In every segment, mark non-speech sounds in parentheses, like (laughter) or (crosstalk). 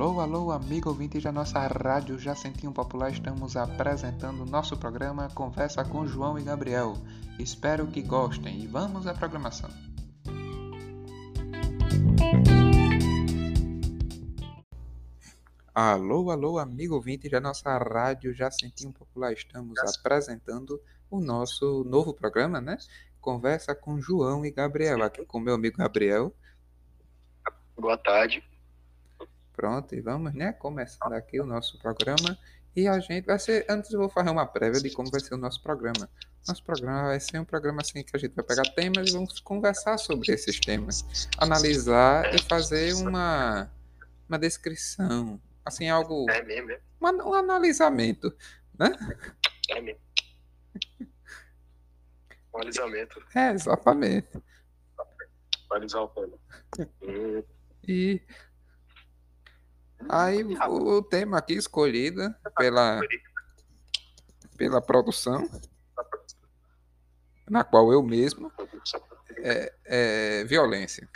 Alô, alô, amigo ouvinte da nossa rádio Jacentinho Popular, estamos apresentando nosso programa Conversa com João e Gabriel. Espero que gostem e vamos à programação. Alô, alô, amigo ouvinte da nossa rádio Jacentinho Popular, estamos apresentando o nosso novo programa, né? Conversa com João e Gabriel, aqui com meu amigo Gabriel. Boa tarde. Pronto, e vamos, né? Começando aqui o nosso programa. E a gente vai ser. Antes eu vou fazer uma prévia de como vai ser o nosso programa. Nosso programa vai ser um programa assim que a gente vai pegar temas e vamos conversar sobre esses temas. Analisar e fazer uma, uma descrição. Assim, algo. É mesmo, é? uma- um analisamento, né? É mesmo. Um alisamento. É, exatamente. Alisar o. Hum, E aí o, tema aqui escolhido pela, pela produção, na qual eu mesmo, é, é violência.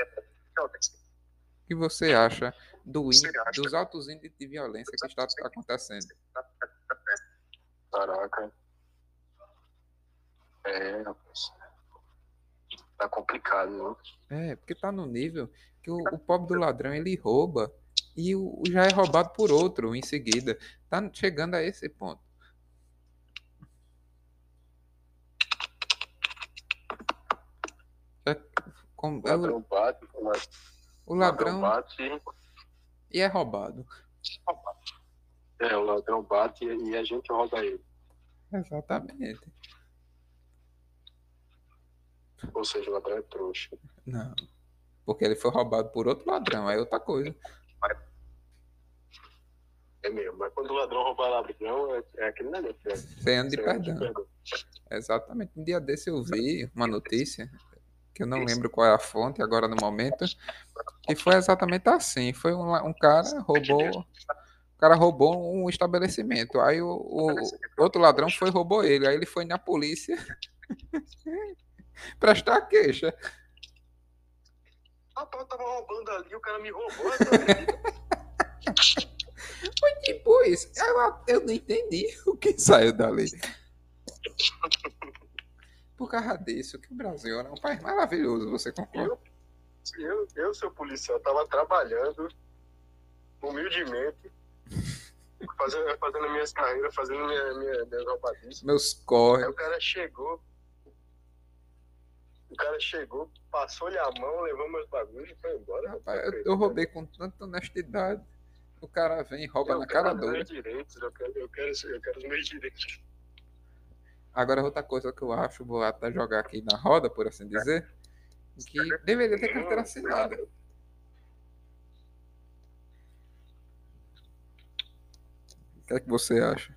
O que você acha do dos altos índices de violência que está acontecendo? Caraca. É, rapaz. Tá complicado, viu? É, porque tá no nível que o, o pobre do ladrão ele rouba e o, já é roubado por outro em seguida. Tá chegando a esse ponto. É, O é o, ladrão bate, mas o o ladrão bate. e é roubado. É, o ladrão bate e a gente rouba ele. Exatamente. Ou seja, o ladrão é trouxa. Não. Porque ele foi roubado por outro ladrão, é outra coisa. É mesmo. Mas quando o ladrão rouba ladrão, é, é aquele negócio. né? Sem ano de perdão. Exatamente. Um dia desse eu vi uma notícia, que eu não lembro qual é a fonte agora no momento, que foi exatamente assim. Foi um, um cara roubou. O cara roubou um estabelecimento. Aí o, o outro ladrão foi e roubou ele. Aí ele foi na polícia (laughs) prestar queixa. Rapaz, eu tava roubando ali, o cara me roubou. eu tipo (laughs) isso. Eu, eu não entendi o que saiu dali. Por causa disso, que o Brasil é um país maravilhoso, você concorda? Eu, eu, seu policial, tava trabalhando humildemente, fazendo, fazendo minhas carreiras, fazendo minha, minha, minhas. Meus Aí corre. o cara chegou, cara chegou, passou-lhe a mão, levou meus bagulhos e foi embora. Rapaz, eu, eu roubei com tanta honestidade. O cara vem e rouba Eu na cara dura. meus direitos, eu quero, eu quero, eu quero os meus direitos. Agora, outra coisa que eu acho, vou até jogar aqui na roda, por assim dizer, que deveria ter carteira assinada. O que é que você acha?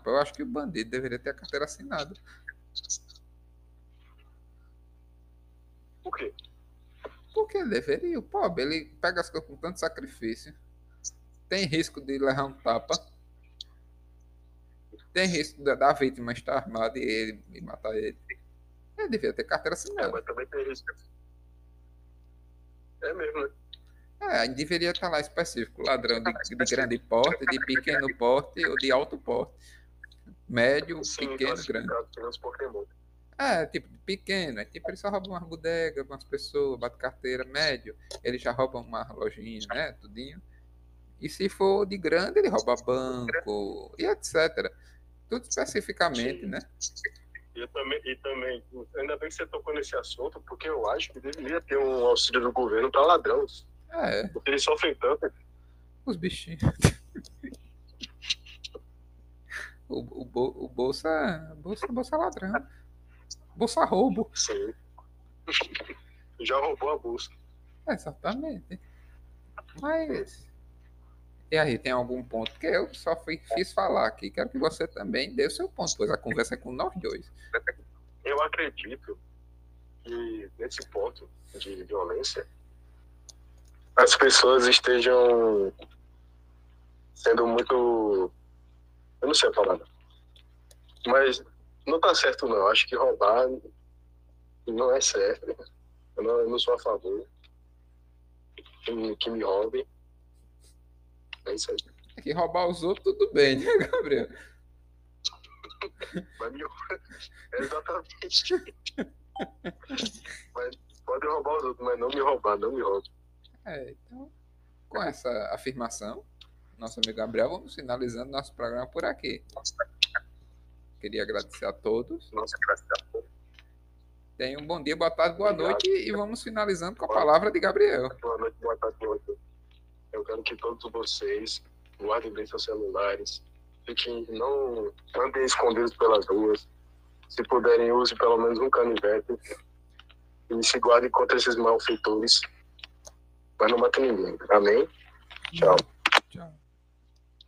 Rapaz, eu acho que o bandido deveria ter a carteira assinada. Por quê? Porque ele deveria, o pobre, ele pega as coisas com tanto sacrifício. Tem risco de levar um tapa. Tem risco da, da vítima estar armada e ele e matar ele. Ele devia ter carteira É, assinada. mas também tem risco. É mesmo, né? É, deveria estar lá específico, ladrão de, de grande porte, de pequeno porte ou de alto porte. Médio, Sim, pequeno, grande. Pokémon. É, tipo, pequeno. É tipo, ele só rouba umas bodegas, umas pessoas, bate carteira. Médio, ele já rouba uma lojinha, né? Tudinho. E se for de grande, ele rouba banco e etc. Tudo especificamente, Sim. né? E também, e também, ainda bem que você tocou nesse assunto, porque eu acho que deveria ter um auxílio do governo para ladrão, É, porque eles sofrem tanto. os bichinhos. (laughs) O, o, o bolsa, bolsa, bolsa ladrão. Bolsa roubo. Sim. (laughs) Já roubou a bolsa. Exatamente. Mas. E aí, tem algum ponto? Porque eu só fui, fiz falar aqui. Quero que você também dê o seu ponto, pois a conversa é com nós dois. Eu acredito que nesse ponto de violência as pessoas estejam sendo muito. Eu não sei a palavra. Mas não tá certo não. Acho que roubar não é certo. Eu não, eu não sou a favor que me, que me roubem. É isso aí. É que roubar os outros, tudo bem, né, Gabriel? (laughs) Mas me... Exatamente. (laughs) mas pode roubar os outros, mas não me roubar, não me rouba. É, então, com essa afirmação, nosso amigo Gabriel, vamos finalizando nosso programa por aqui. Queria agradecer a todos. Nossa, graças a Deus. Tenham um bom dia, boa tarde, boa noite e vamos finalizando com a palavra de Gabriel. Boa noite, boa tarde, boa noite. Eu quero que todos vocês guardem bem seus celulares, fiquem, não andem escondidos pelas ruas. Se puderem, use pelo menos um canivete e se guardem contra esses malfeitores. Mas não matem ninguém. Amém? Tchau. Tchau.